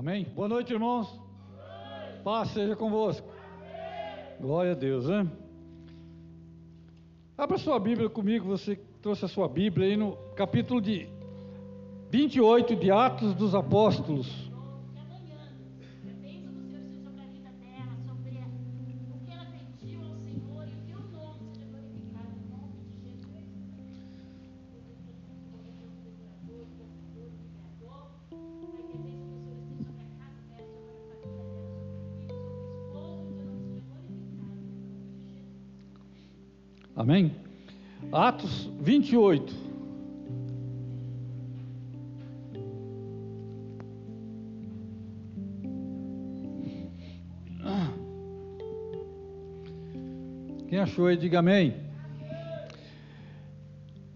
Amém? Boa noite, irmãos. Paz seja convosco. Glória a Deus, né? Abra sua Bíblia comigo, você trouxe a sua Bíblia aí no capítulo de 28 de Atos dos Apóstolos. Amém? Atos 28. Quem achou aí, diga amém.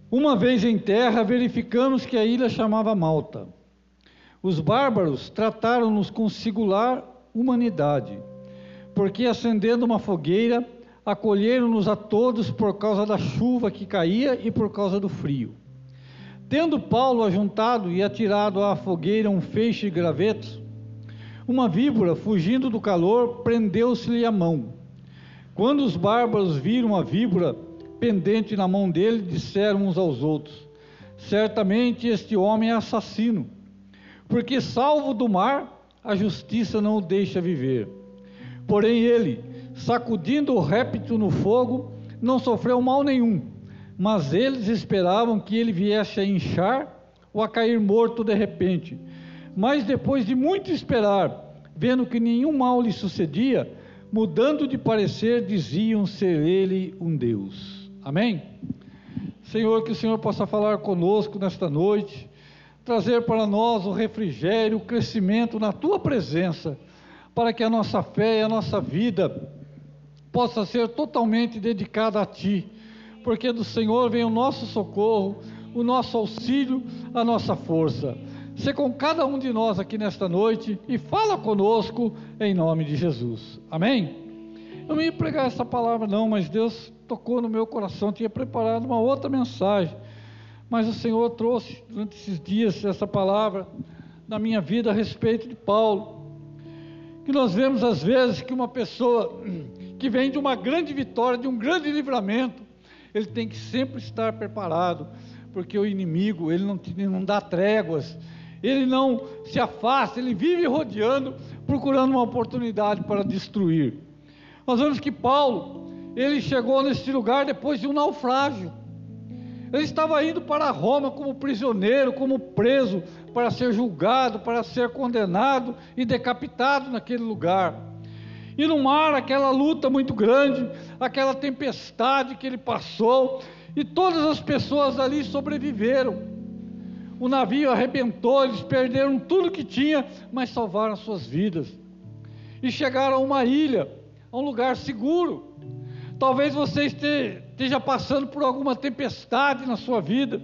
Uma vez em terra, verificamos que a ilha chamava Malta. Os bárbaros trataram-nos com singular humanidade, porque acendendo uma fogueira, acolheram-nos a todos por causa da chuva que caía e por causa do frio. Tendo Paulo ajuntado e atirado à fogueira um feixe de gravetos, uma víbora, fugindo do calor, prendeu-se-lhe a mão. Quando os bárbaros viram a víbora pendente na mão dele, disseram uns aos outros: Certamente este homem é assassino, porque, salvo do mar, a justiça não o deixa viver. Porém, ele, sacudindo o réptil no fogo, não sofreu mal nenhum, mas eles esperavam que ele viesse a inchar ou a cair morto de repente. Mas depois de muito esperar, vendo que nenhum mal lhe sucedia, mudando de parecer, diziam ser ele um Deus. Amém? Senhor, que o Senhor possa falar conosco nesta noite, trazer para nós o refrigério, o crescimento na tua presença, para que a nossa fé e a nossa vida possa ser totalmente dedicada a Ti, porque do Senhor vem o nosso socorro, o nosso auxílio, a nossa força. Se com cada um de nós aqui nesta noite e fala conosco em nome de Jesus. Amém? Eu não ia pregar essa palavra não, mas Deus tocou no meu coração, tinha preparado uma outra mensagem, mas o Senhor trouxe durante esses dias essa palavra na minha vida a respeito de Paulo. Que nós vemos às vezes que uma pessoa que vem de uma grande vitória, de um grande livramento, ele tem que sempre estar preparado, porque o inimigo, ele não, ele não dá tréguas, ele não se afasta, ele vive rodeando, procurando uma oportunidade para destruir. Nós vemos que Paulo, ele chegou nesse lugar depois de um naufrágio. Ele estava indo para Roma como prisioneiro, como preso, para ser julgado, para ser condenado e decapitado naquele lugar. E no mar, aquela luta muito grande, aquela tempestade que ele passou, e todas as pessoas ali sobreviveram. O navio arrebentou, eles perderam tudo que tinha, mas salvaram suas vidas. E chegaram a uma ilha, a um lugar seguro. Talvez você esteja passando por alguma tempestade na sua vida.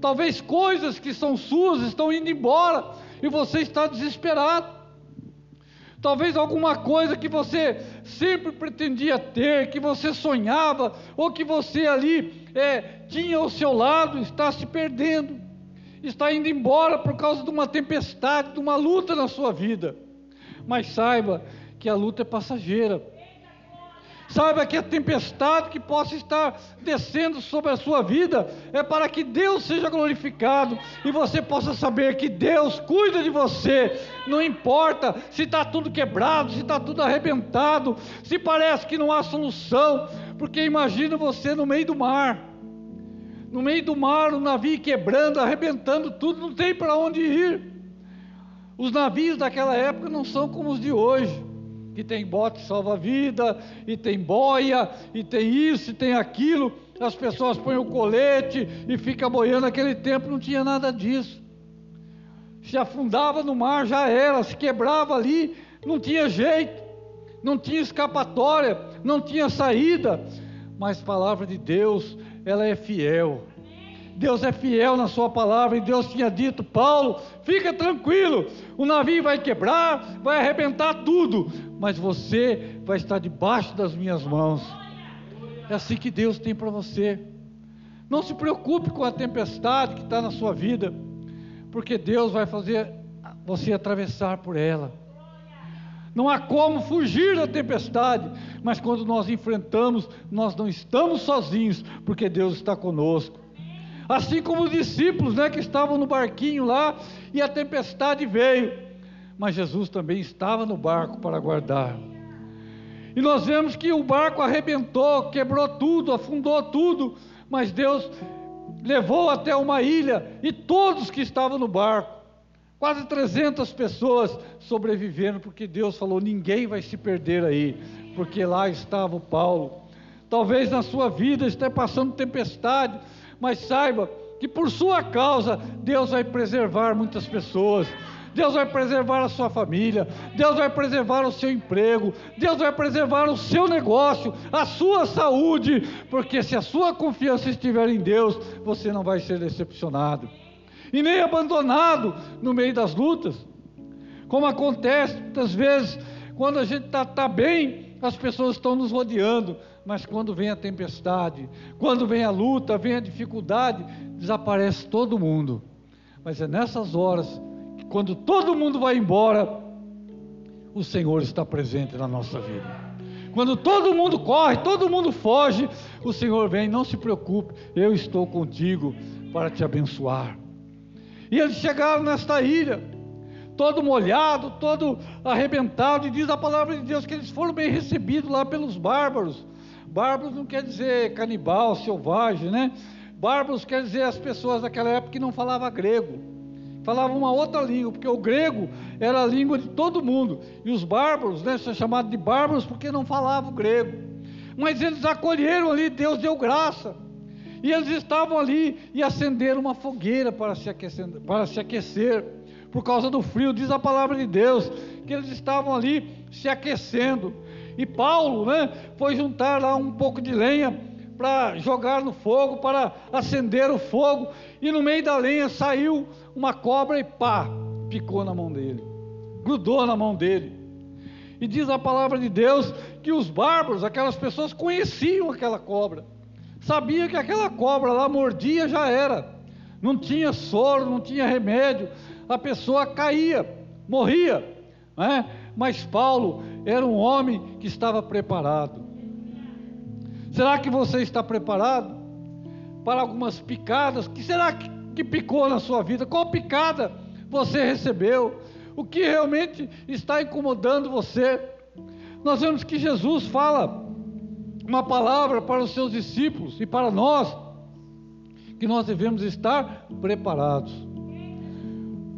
Talvez coisas que são suas estão indo embora e você está desesperado. Talvez alguma coisa que você sempre pretendia ter, que você sonhava, ou que você ali é, tinha ao seu lado, está se perdendo, está indo embora por causa de uma tempestade, de uma luta na sua vida. Mas saiba que a luta é passageira. Saiba que a tempestade que possa estar descendo sobre a sua vida é para que Deus seja glorificado e você possa saber que Deus cuida de você. Não importa se está tudo quebrado, se está tudo arrebentado, se parece que não há solução, porque imagina você no meio do mar. No meio do mar, o navio quebrando, arrebentando tudo, não tem para onde ir. Os navios daquela época não são como os de hoje que tem bote salva-vida, e tem boia, e tem isso, e tem aquilo. As pessoas põem o colete e fica boiando. Naquele tempo não tinha nada disso. Se afundava no mar, já era. Se quebrava ali, não tinha jeito, não tinha escapatória, não tinha saída. Mas a palavra de Deus, ela é fiel. Deus é fiel na sua palavra e Deus tinha dito: Paulo, fica tranquilo, o navio vai quebrar, vai arrebentar tudo, mas você vai estar debaixo das minhas mãos. É assim que Deus tem para você. Não se preocupe com a tempestade que está na sua vida, porque Deus vai fazer você atravessar por ela. Não há como fugir da tempestade, mas quando nós enfrentamos, nós não estamos sozinhos, porque Deus está conosco. Assim como os discípulos, né, que estavam no barquinho lá e a tempestade veio, mas Jesus também estava no barco para guardar. E nós vemos que o barco arrebentou, quebrou tudo, afundou tudo, mas Deus levou até uma ilha e todos que estavam no barco Quase 300 pessoas sobreviveram, porque Deus falou: ninguém vai se perder aí, porque lá estava o Paulo. Talvez na sua vida esteja passando tempestade, mas saiba que por sua causa Deus vai preservar muitas pessoas. Deus vai preservar a sua família, Deus vai preservar o seu emprego, Deus vai preservar o seu negócio, a sua saúde, porque se a sua confiança estiver em Deus, você não vai ser decepcionado. E nem abandonado no meio das lutas. Como acontece muitas vezes, quando a gente está tá bem, as pessoas estão nos rodeando, mas quando vem a tempestade, quando vem a luta, vem a dificuldade, desaparece todo mundo. Mas é nessas horas que, quando todo mundo vai embora, o Senhor está presente na nossa vida. Quando todo mundo corre, todo mundo foge, o Senhor vem, não se preocupe, eu estou contigo para te abençoar. E eles chegaram nesta ilha, todo molhado, todo arrebentado, e diz a palavra de Deus que eles foram bem recebidos lá pelos bárbaros. Bárbaros não quer dizer canibal, selvagem, né? Bárbaros quer dizer as pessoas daquela época que não falavam grego, falavam uma outra língua, porque o grego era a língua de todo mundo, e os bárbaros, né, são chamados de bárbaros porque não falavam grego. Mas eles acolheram ali, Deus deu graça. E eles estavam ali e acenderam uma fogueira para se aquecer, para se aquecer por causa do frio, diz a palavra de Deus, que eles estavam ali se aquecendo. E Paulo, né, foi juntar lá um pouco de lenha para jogar no fogo, para acender o fogo, e no meio da lenha saiu uma cobra e pá, picou na mão dele, grudou na mão dele. E diz a palavra de Deus que os bárbaros, aquelas pessoas conheciam aquela cobra sabia que aquela cobra lá mordia já era, não tinha soro, não tinha remédio, a pessoa caía, morria, né? mas Paulo era um homem que estava preparado. Será que você está preparado para algumas picadas? Que será que, que picou na sua vida? Qual picada você recebeu? O que realmente está incomodando você? Nós vemos que Jesus fala uma palavra para os seus discípulos e para nós, que nós devemos estar preparados.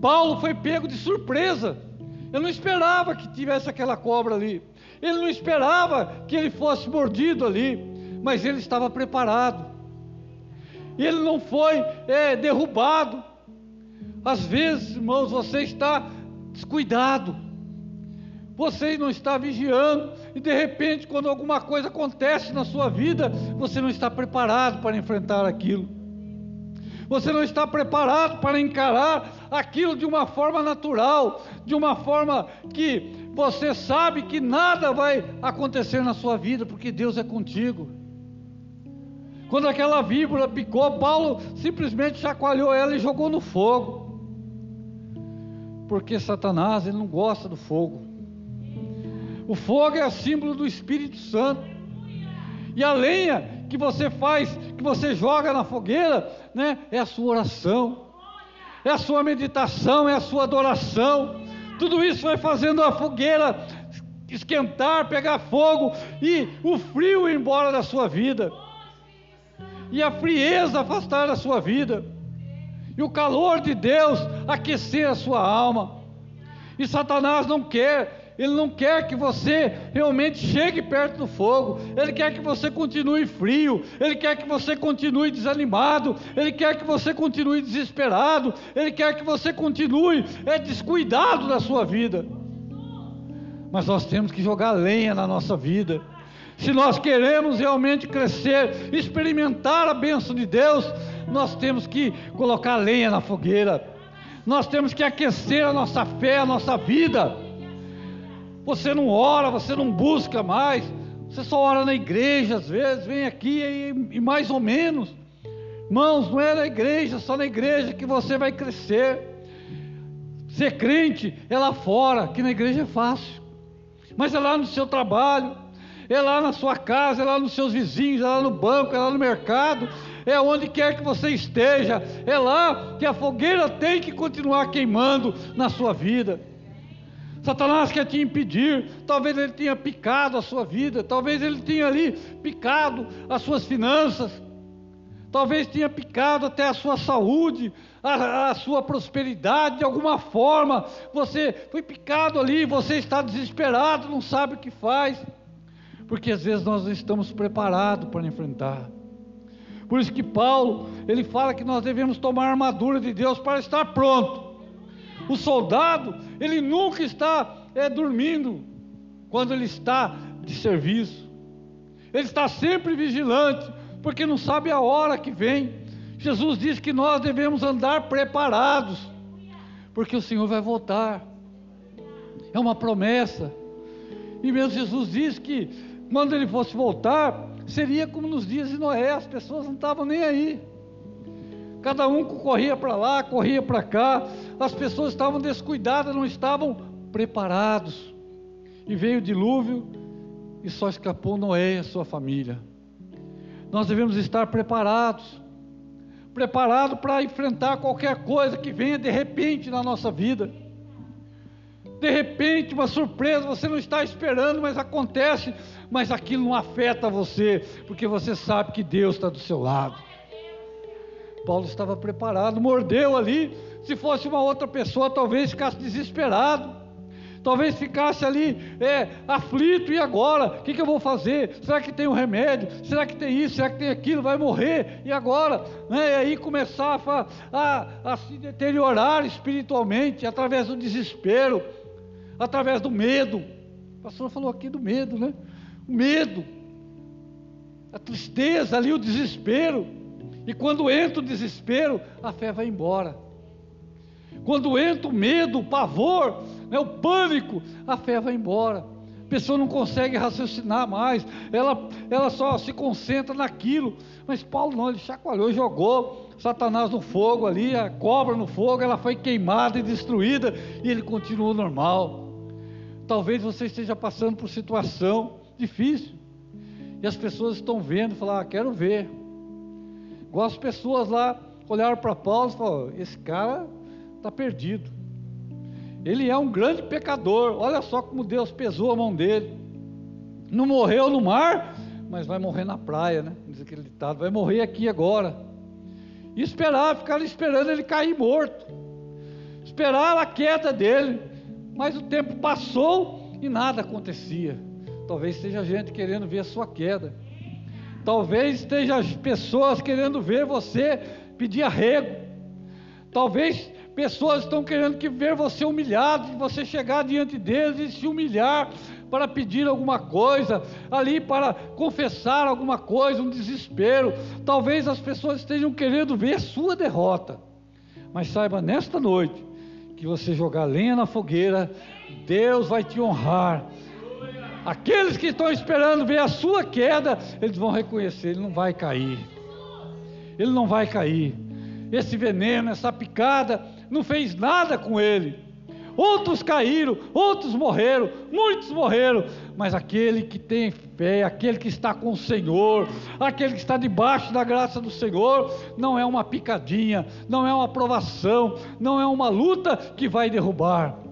Paulo foi pego de surpresa. Eu não esperava que tivesse aquela cobra ali. Ele não esperava que ele fosse mordido ali, mas ele estava preparado. Ele não foi é, derrubado. Às vezes, irmãos, você está descuidado você não está vigiando, e de repente, quando alguma coisa acontece na sua vida, você não está preparado para enfrentar aquilo. Você não está preparado para encarar aquilo de uma forma natural, de uma forma que você sabe que nada vai acontecer na sua vida, porque Deus é contigo. Quando aquela víbora picou, Paulo simplesmente chacoalhou ela e jogou no fogo. Porque Satanás ele não gosta do fogo. O fogo é símbolo do Espírito Santo. E a lenha que você faz, que você joga na fogueira, né, é a sua oração, é a sua meditação, é a sua adoração. Tudo isso vai fazendo a fogueira esquentar, pegar fogo e o frio ir embora da sua vida. E a frieza afastar da sua vida. E o calor de Deus aquecer a sua alma. E Satanás não quer ele não quer que você realmente chegue perto do fogo, Ele quer que você continue frio, Ele quer que você continue desanimado, Ele quer que você continue desesperado, Ele quer que você continue é, descuidado da sua vida. Mas nós temos que jogar lenha na nossa vida. Se nós queremos realmente crescer, experimentar a bênção de Deus, nós temos que colocar lenha na fogueira, nós temos que aquecer a nossa fé, a nossa vida você não ora, você não busca mais, você só ora na igreja às vezes, vem aqui e, e mais ou menos. Irmãos, não é na igreja, só na igreja que você vai crescer. Ser crente é lá fora, que na igreja é fácil. Mas é lá no seu trabalho, é lá na sua casa, é lá nos seus vizinhos, é lá no banco, é lá no mercado, é onde quer que você esteja, é lá que a fogueira tem que continuar queimando na sua vida. Satanás quer te impedir, talvez ele tenha picado a sua vida, talvez ele tenha ali picado as suas finanças, talvez tenha picado até a sua saúde, a, a, sua prosperidade de alguma forma. Você foi picado ali, você está desesperado, não sabe o que faz, porque às vezes nós não estamos preparados para enfrentar. Por isso que Paulo, ele fala que nós devemos tomar a armadura de Deus para estar pronto. O soldado, ele nunca está é, dormindo quando ele está de serviço. Ele está sempre vigilante, porque não sabe a hora que vem. Jesus diz que nós devemos andar preparados, porque o Senhor vai voltar. É uma promessa. E mesmo Jesus diz que quando ele fosse voltar, seria como nos dias de Noé, as pessoas não estavam nem aí. Cada um corria para lá, corria para cá, as pessoas estavam descuidadas, não estavam preparados. E veio o dilúvio e só escapou Noé e a sua família. Nós devemos estar preparados preparados para enfrentar qualquer coisa que venha de repente na nossa vida. De repente, uma surpresa, você não está esperando, mas acontece, mas aquilo não afeta você, porque você sabe que Deus está do seu lado. Paulo estava preparado, mordeu ali. Se fosse uma outra pessoa, talvez ficasse desesperado, talvez ficasse ali é, aflito. E agora? O que, que eu vou fazer? Será que tem um remédio? Será que tem isso? Será que tem aquilo? Vai morrer? E agora? Né? E aí começar a, a, a se deteriorar espiritualmente através do desespero através do medo. O pastor falou aqui do medo, né? O medo, a tristeza ali, o desespero. E quando entra o desespero, a fé vai embora. Quando entra o medo, o pavor, né, o pânico, a fé vai embora. A pessoa não consegue raciocinar mais, ela, ela só se concentra naquilo. Mas Paulo não, ele chacoalhou, jogou Satanás no fogo ali, a cobra no fogo, ela foi queimada e destruída, e ele continuou normal. Talvez você esteja passando por situação difícil. E as pessoas estão vendo falaram, ah, quero ver. Igual as pessoas lá olharam para Paulo e falaram, esse cara está perdido. Ele é um grande pecador. Olha só como Deus pesou a mão dele. Não morreu no mar, mas vai morrer na praia, né? Diz aquele ditado, vai morrer aqui agora. E esperar, ficar esperando ele cair morto. Esperar a queda dele. Mas o tempo passou e nada acontecia. Talvez esteja gente querendo ver a sua queda. Talvez esteja pessoas querendo ver você pedir arrego. Talvez pessoas estão querendo que ver você humilhado, você chegar diante deles e se humilhar para pedir alguma coisa, ali para confessar alguma coisa, um desespero. Talvez as pessoas estejam querendo ver sua derrota. Mas saiba nesta noite que você jogar lenha na fogueira, Deus vai te honrar. Aqueles que estão esperando ver a sua queda, eles vão reconhecer, ele não vai cair. Ele não vai cair. Esse veneno, essa picada, não fez nada com ele outros caíram, outros morreram, muitos morreram, mas aquele que tem fé, aquele que está com o Senhor, aquele que está debaixo da graça do Senhor, não é uma picadinha, não é uma provação, não é uma luta que vai derrubar.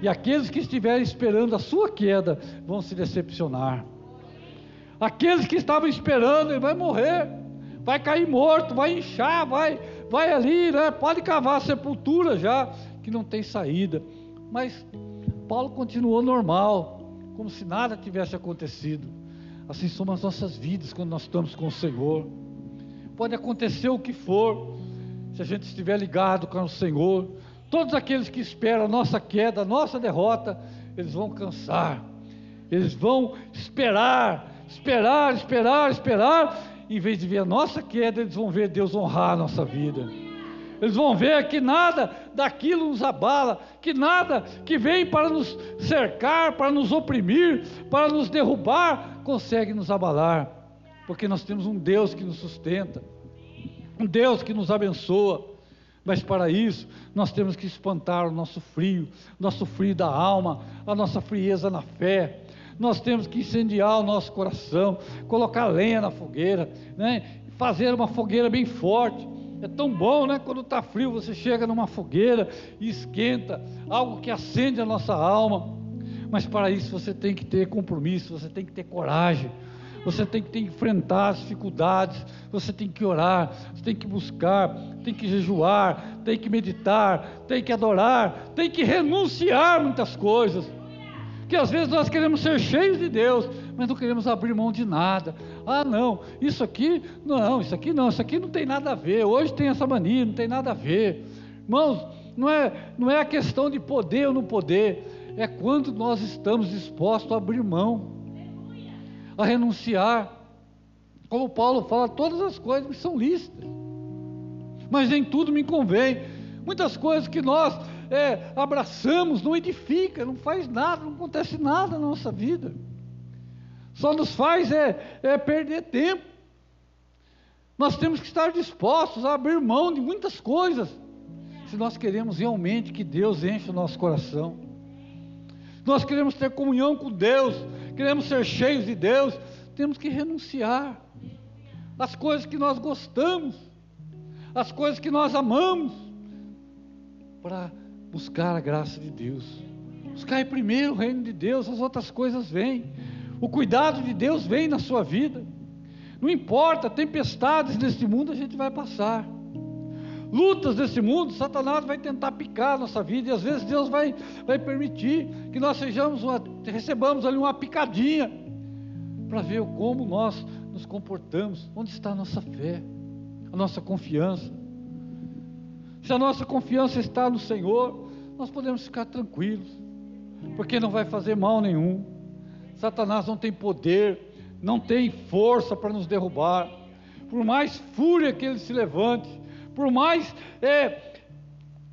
E aqueles que estiverem esperando a sua queda vão se decepcionar. Aqueles que estavam esperando, ele vai morrer, vai cair morto, vai inchar, vai, vai ali, né? pode cavar a sepultura já, que não tem saída. Mas Paulo continuou normal, como se nada tivesse acontecido. Assim são as nossas vidas quando nós estamos com o Senhor. Pode acontecer o que for, se a gente estiver ligado com o Senhor. Todos aqueles que esperam a nossa queda, a nossa derrota, eles vão cansar. Eles vão esperar, esperar, esperar, esperar. Em vez de ver a nossa queda, eles vão ver Deus honrar a nossa vida. Eles vão ver que nada daquilo nos abala, que nada que vem para nos cercar, para nos oprimir, para nos derrubar, consegue nos abalar, porque nós temos um Deus que nos sustenta, um Deus que nos abençoa. Mas para isso, nós temos que espantar o nosso frio, nosso frio da alma, a nossa frieza na fé. Nós temos que incendiar o nosso coração, colocar lenha na fogueira, né? fazer uma fogueira bem forte. É tão bom, né? Quando está frio, você chega numa fogueira e esquenta, algo que acende a nossa alma. Mas para isso você tem que ter compromisso, você tem que ter coragem, você tem que enfrentar as dificuldades, você tem que orar, você tem que buscar, tem que jejuar, tem que meditar, tem que adorar, tem que renunciar muitas coisas. Que às vezes nós queremos ser cheios de Deus, mas não queremos abrir mão de nada. Ah, não, isso aqui, não, isso aqui não, isso aqui não tem nada a ver. Hoje tem essa mania, não tem nada a ver. Irmãos, não é, não é a questão de poder ou não poder, é quando nós estamos dispostos a abrir mão, a renunciar. Como Paulo fala, todas as coisas são lícitas, mas nem tudo me convém. Muitas coisas que nós é, abraçamos, não edifica, não faz nada, não acontece nada na nossa vida. Só nos faz é, é perder tempo. Nós temos que estar dispostos a abrir mão de muitas coisas, se nós queremos realmente que Deus enche o nosso coração. Nós queremos ter comunhão com Deus, queremos ser cheios de Deus, temos que renunciar às coisas que nós gostamos, às coisas que nós amamos, para buscar a graça de Deus. Buscar primeiro o reino de Deus, as outras coisas vêm. O cuidado de Deus vem na sua vida. Não importa, tempestades neste mundo a gente vai passar. Lutas desse mundo, Satanás vai tentar picar a nossa vida, e às vezes Deus vai, vai permitir que nós sejamos uma, recebamos ali uma picadinha, para ver como nós nos comportamos, onde está a nossa fé, a nossa confiança. Se a nossa confiança está no Senhor, nós podemos ficar tranquilos, porque não vai fazer mal nenhum. Satanás não tem poder, não tem força para nos derrubar. Por mais fúria que ele se levante, por mais é,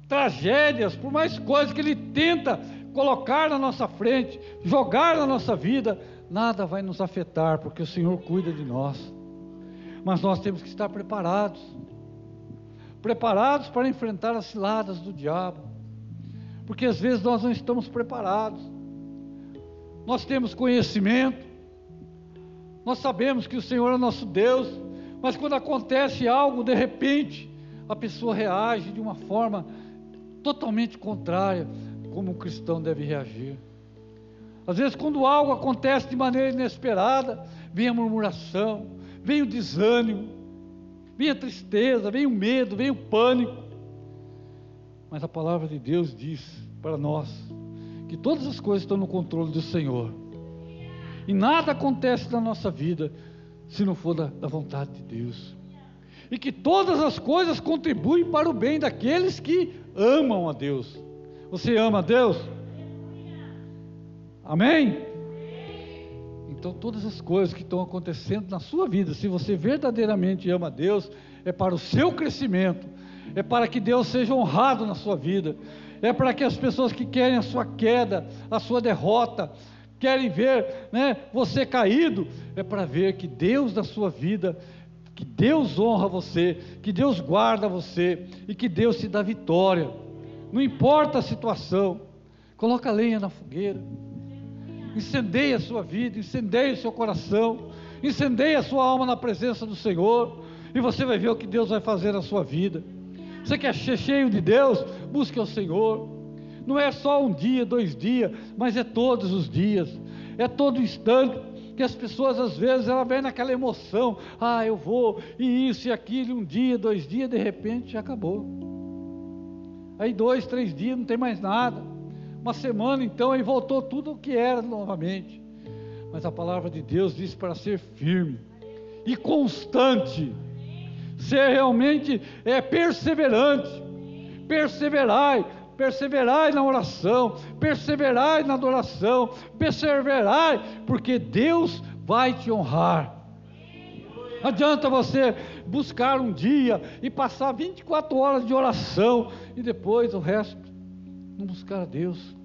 tragédias, por mais coisas que ele tenta colocar na nossa frente, jogar na nossa vida, nada vai nos afetar, porque o Senhor cuida de nós. Mas nós temos que estar preparados preparados para enfrentar as ciladas do diabo, porque às vezes nós não estamos preparados. Nós temos conhecimento, nós sabemos que o Senhor é nosso Deus, mas quando acontece algo, de repente, a pessoa reage de uma forma totalmente contrária como um cristão deve reagir. Às vezes, quando algo acontece de maneira inesperada, vem a murmuração, vem o desânimo, vem a tristeza, vem o medo, vem o pânico. Mas a palavra de Deus diz para nós que todas as coisas estão no controle do Senhor. E nada acontece na nossa vida se não for da, da vontade de Deus. E que todas as coisas contribuem para o bem daqueles que amam a Deus. Você ama a Deus? Amém? Então, todas as coisas que estão acontecendo na sua vida, se você verdadeiramente ama Deus, é para o seu crescimento, é para que Deus seja honrado na sua vida, é para que as pessoas que querem a sua queda, a sua derrota, querem ver né, você caído, é para ver que Deus na sua vida, que Deus honra você, que Deus guarda você e que Deus te dá vitória. Não importa a situação, coloca lenha na fogueira incendeie a sua vida, incendeie o seu coração, incendeie a sua alma na presença do Senhor, e você vai ver o que Deus vai fazer na sua vida. Você quer ser cheio de Deus? Busque o Senhor. Não é só um dia, dois dias, mas é todos os dias, é todo instante que as pessoas às vezes ela vem naquela emoção, ah, eu vou, e isso e aquilo, um dia, dois dias, de repente já acabou. Aí dois, três dias, não tem mais nada uma semana então e voltou tudo o que era novamente. Mas a palavra de Deus diz para ser firme e constante, ser realmente é perseverante, perseverai, perseverai na oração, perseverai na adoração, perseverai, porque Deus vai te honrar. Não adianta você buscar um dia e passar 24 horas de oração e depois o resto não buscar a Deus.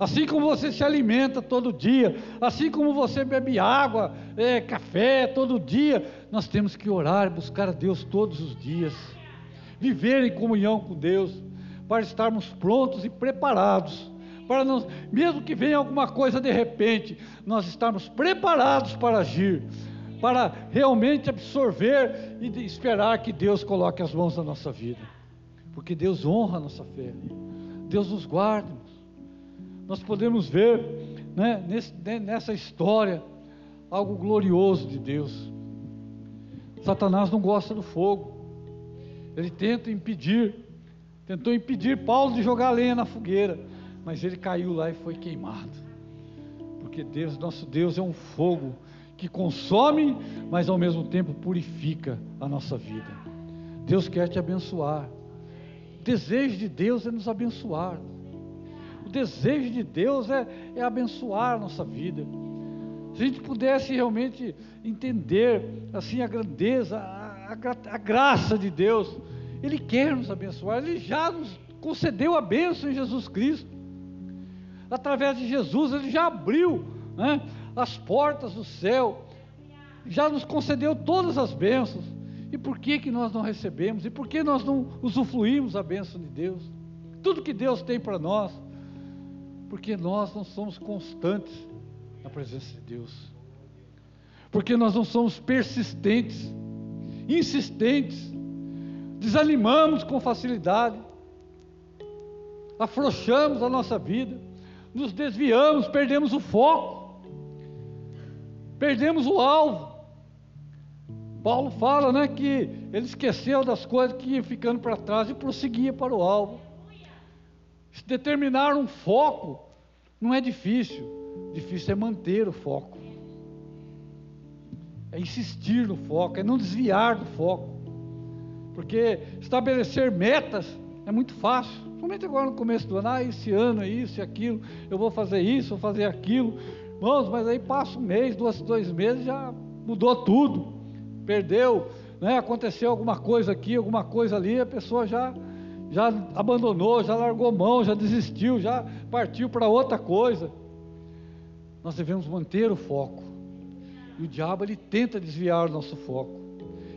Assim como você se alimenta todo dia, assim como você bebe água, é, café todo dia, nós temos que orar, buscar a Deus todos os dias. viver em comunhão com Deus, para estarmos prontos e preparados, para nós, mesmo que venha alguma coisa de repente, nós estarmos preparados para agir, para realmente absorver e esperar que Deus coloque as mãos na nossa vida, porque Deus honra a nossa fé, Deus nos guarda. Nós podemos ver né, nesse, nessa história algo glorioso de Deus. Satanás não gosta do fogo, ele tenta impedir, tentou impedir Paulo de jogar lenha na fogueira, mas ele caiu lá e foi queimado. Porque Deus, nosso Deus, é um fogo que consome, mas ao mesmo tempo purifica a nossa vida. Deus quer te abençoar. O desejo de Deus é nos abençoar. O desejo de Deus é, é abençoar a nossa vida. Se a gente pudesse realmente entender assim a grandeza, a, a, a graça de Deus, Ele quer nos abençoar, Ele já nos concedeu a bênção em Jesus Cristo. Através de Jesus, Ele já abriu né, as portas do céu, já nos concedeu todas as bênçãos. E por que, que nós não recebemos? E por que nós não usufruímos a bênção de Deus? Tudo que Deus tem para nós, porque nós não somos constantes na presença de Deus, porque nós não somos persistentes, insistentes, desanimamos com facilidade, afrouxamos a nossa vida, nos desviamos, perdemos o foco, perdemos o alvo. Paulo fala né, que ele esqueceu das coisas que iam ficando para trás e prosseguia para o alvo. Determinar um foco não é difícil, difícil é manter o foco, é insistir no foco, é não desviar do foco, porque estabelecer metas é muito fácil, somente agora no começo do ano, ah, esse ano é isso e aquilo, eu vou fazer isso, vou fazer aquilo, irmãos, mas aí passa um mês, dois, dois meses, já mudou tudo, perdeu, né, aconteceu alguma coisa aqui, alguma coisa ali, a pessoa já já abandonou, já largou mão, já desistiu, já partiu para outra coisa. Nós devemos manter o foco. E o diabo ele tenta desviar o nosso foco.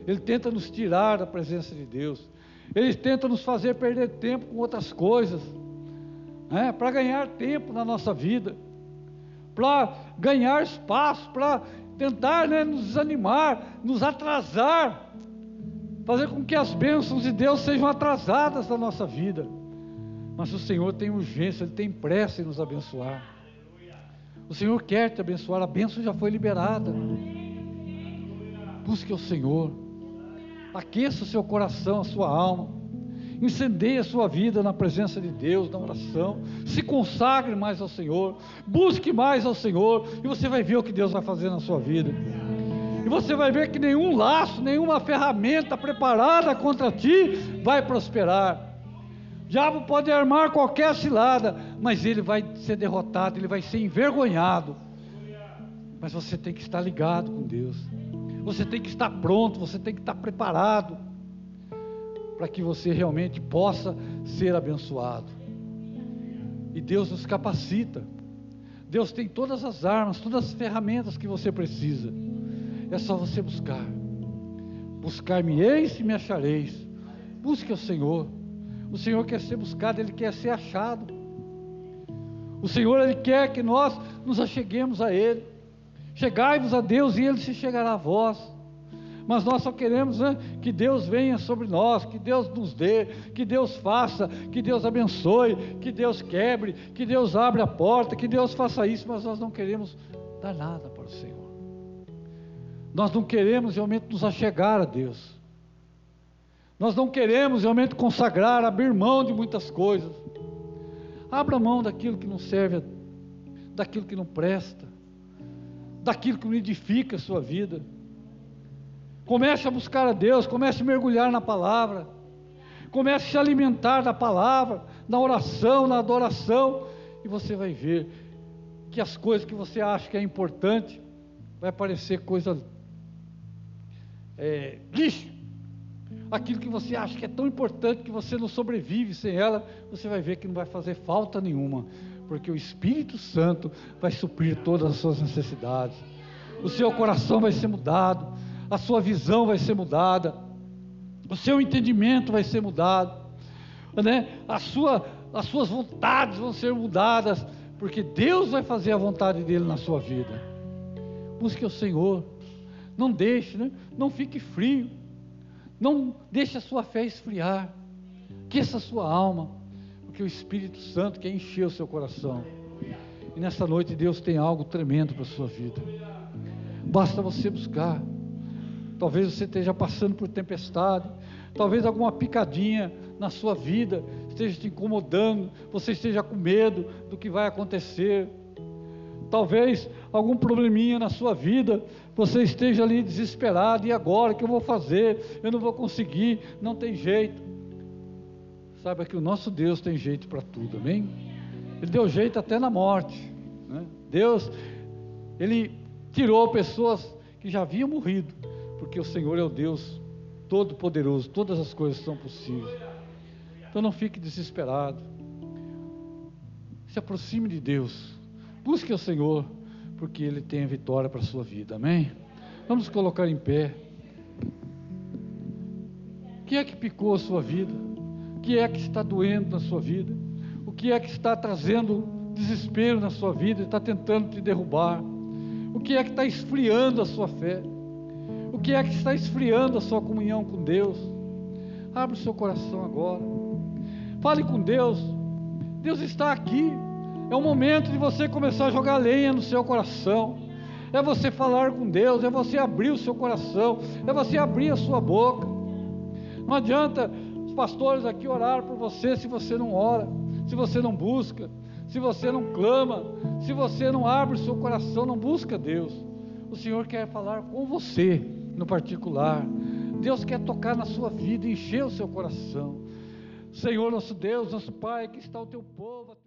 Ele tenta nos tirar da presença de Deus. Ele tenta nos fazer perder tempo com outras coisas, né? para ganhar tempo na nossa vida, para ganhar espaço, para tentar né, nos desanimar, nos atrasar fazer com que as bênçãos de Deus sejam atrasadas na nossa vida. Mas o Senhor tem urgência, Ele tem pressa em nos abençoar. O Senhor quer te abençoar, a bênção já foi liberada. Busque o Senhor, aqueça o seu coração, a sua alma, incendeie a sua vida na presença de Deus, na oração, se consagre mais ao Senhor, busque mais ao Senhor, e você vai ver o que Deus vai fazer na sua vida. E você vai ver que nenhum laço, nenhuma ferramenta preparada contra ti vai prosperar. O diabo pode armar qualquer cilada, mas ele vai ser derrotado, ele vai ser envergonhado. Mas você tem que estar ligado com Deus. Você tem que estar pronto, você tem que estar preparado para que você realmente possa ser abençoado. E Deus nos capacita. Deus tem todas as armas, todas as ferramentas que você precisa. É só você buscar. Buscar-me-eis e me achareis. Busque o Senhor. O Senhor quer ser buscado, Ele quer ser achado. O Senhor, Ele quer que nós nos acheguemos a Ele. Chegai-vos a Deus e Ele se chegará a vós. Mas nós só queremos né, que Deus venha sobre nós, que Deus nos dê, que Deus faça, que Deus abençoe, que Deus quebre, que Deus abra a porta, que Deus faça isso, mas nós não queremos dar nada para o Senhor. Nós não queremos realmente nos achegar a Deus. Nós não queremos realmente consagrar, abrir mão de muitas coisas. Abra mão daquilo que não serve, daquilo que não presta, daquilo que não edifica a sua vida. Comece a buscar a Deus, comece a mergulhar na palavra, comece a se alimentar da palavra, na oração, na adoração, e você vai ver que as coisas que você acha que é importante vai parecer coisa é, lixo, aquilo que você acha que é tão importante que você não sobrevive sem ela, você vai ver que não vai fazer falta nenhuma, porque o Espírito Santo vai suprir todas as suas necessidades. O seu coração vai ser mudado, a sua visão vai ser mudada. o seu entendimento vai ser mudado, né? a sua, as suas vontades vão ser mudadas, porque Deus vai fazer a vontade dele na sua vida. Busque o Senhor, não deixe, né? não fique frio, não deixe a sua fé esfriar, aqueça a sua alma, porque o Espírito Santo quer encher o seu coração. E nessa noite Deus tem algo tremendo para a sua vida. Basta você buscar. Talvez você esteja passando por tempestade, talvez alguma picadinha na sua vida esteja te incomodando, você esteja com medo do que vai acontecer. Talvez algum probleminha na sua vida, você esteja ali desesperado, e agora o que eu vou fazer? Eu não vou conseguir, não tem jeito. Saiba que o nosso Deus tem jeito para tudo, amém? Ele deu jeito até na morte. Né? Deus, Ele tirou pessoas que já haviam morrido, porque o Senhor é o Deus Todo-Poderoso, todas as coisas são possíveis. Então não fique desesperado. Se aproxime de Deus. Busque o Senhor, porque Ele tem a vitória para a sua vida. Amém? Vamos colocar em pé. O que é que picou a sua vida? Que é que está doendo na sua vida? O que é que está trazendo desespero na sua vida, está tentando te derrubar? O que é que está esfriando a sua fé? O que é que está esfriando a sua comunhão com Deus? Abre o seu coração agora. Fale com Deus. Deus está aqui. É o momento de você começar a jogar lenha no seu coração. É você falar com Deus, é você abrir o seu coração, é você abrir a sua boca. Não adianta pastores aqui orar por você se você não ora, se você não busca, se você não clama, se você não abre o seu coração, não busca Deus. O Senhor quer falar com você no particular. Deus quer tocar na sua vida, encher o seu coração. Senhor nosso Deus, nosso Pai, que está o teu povo.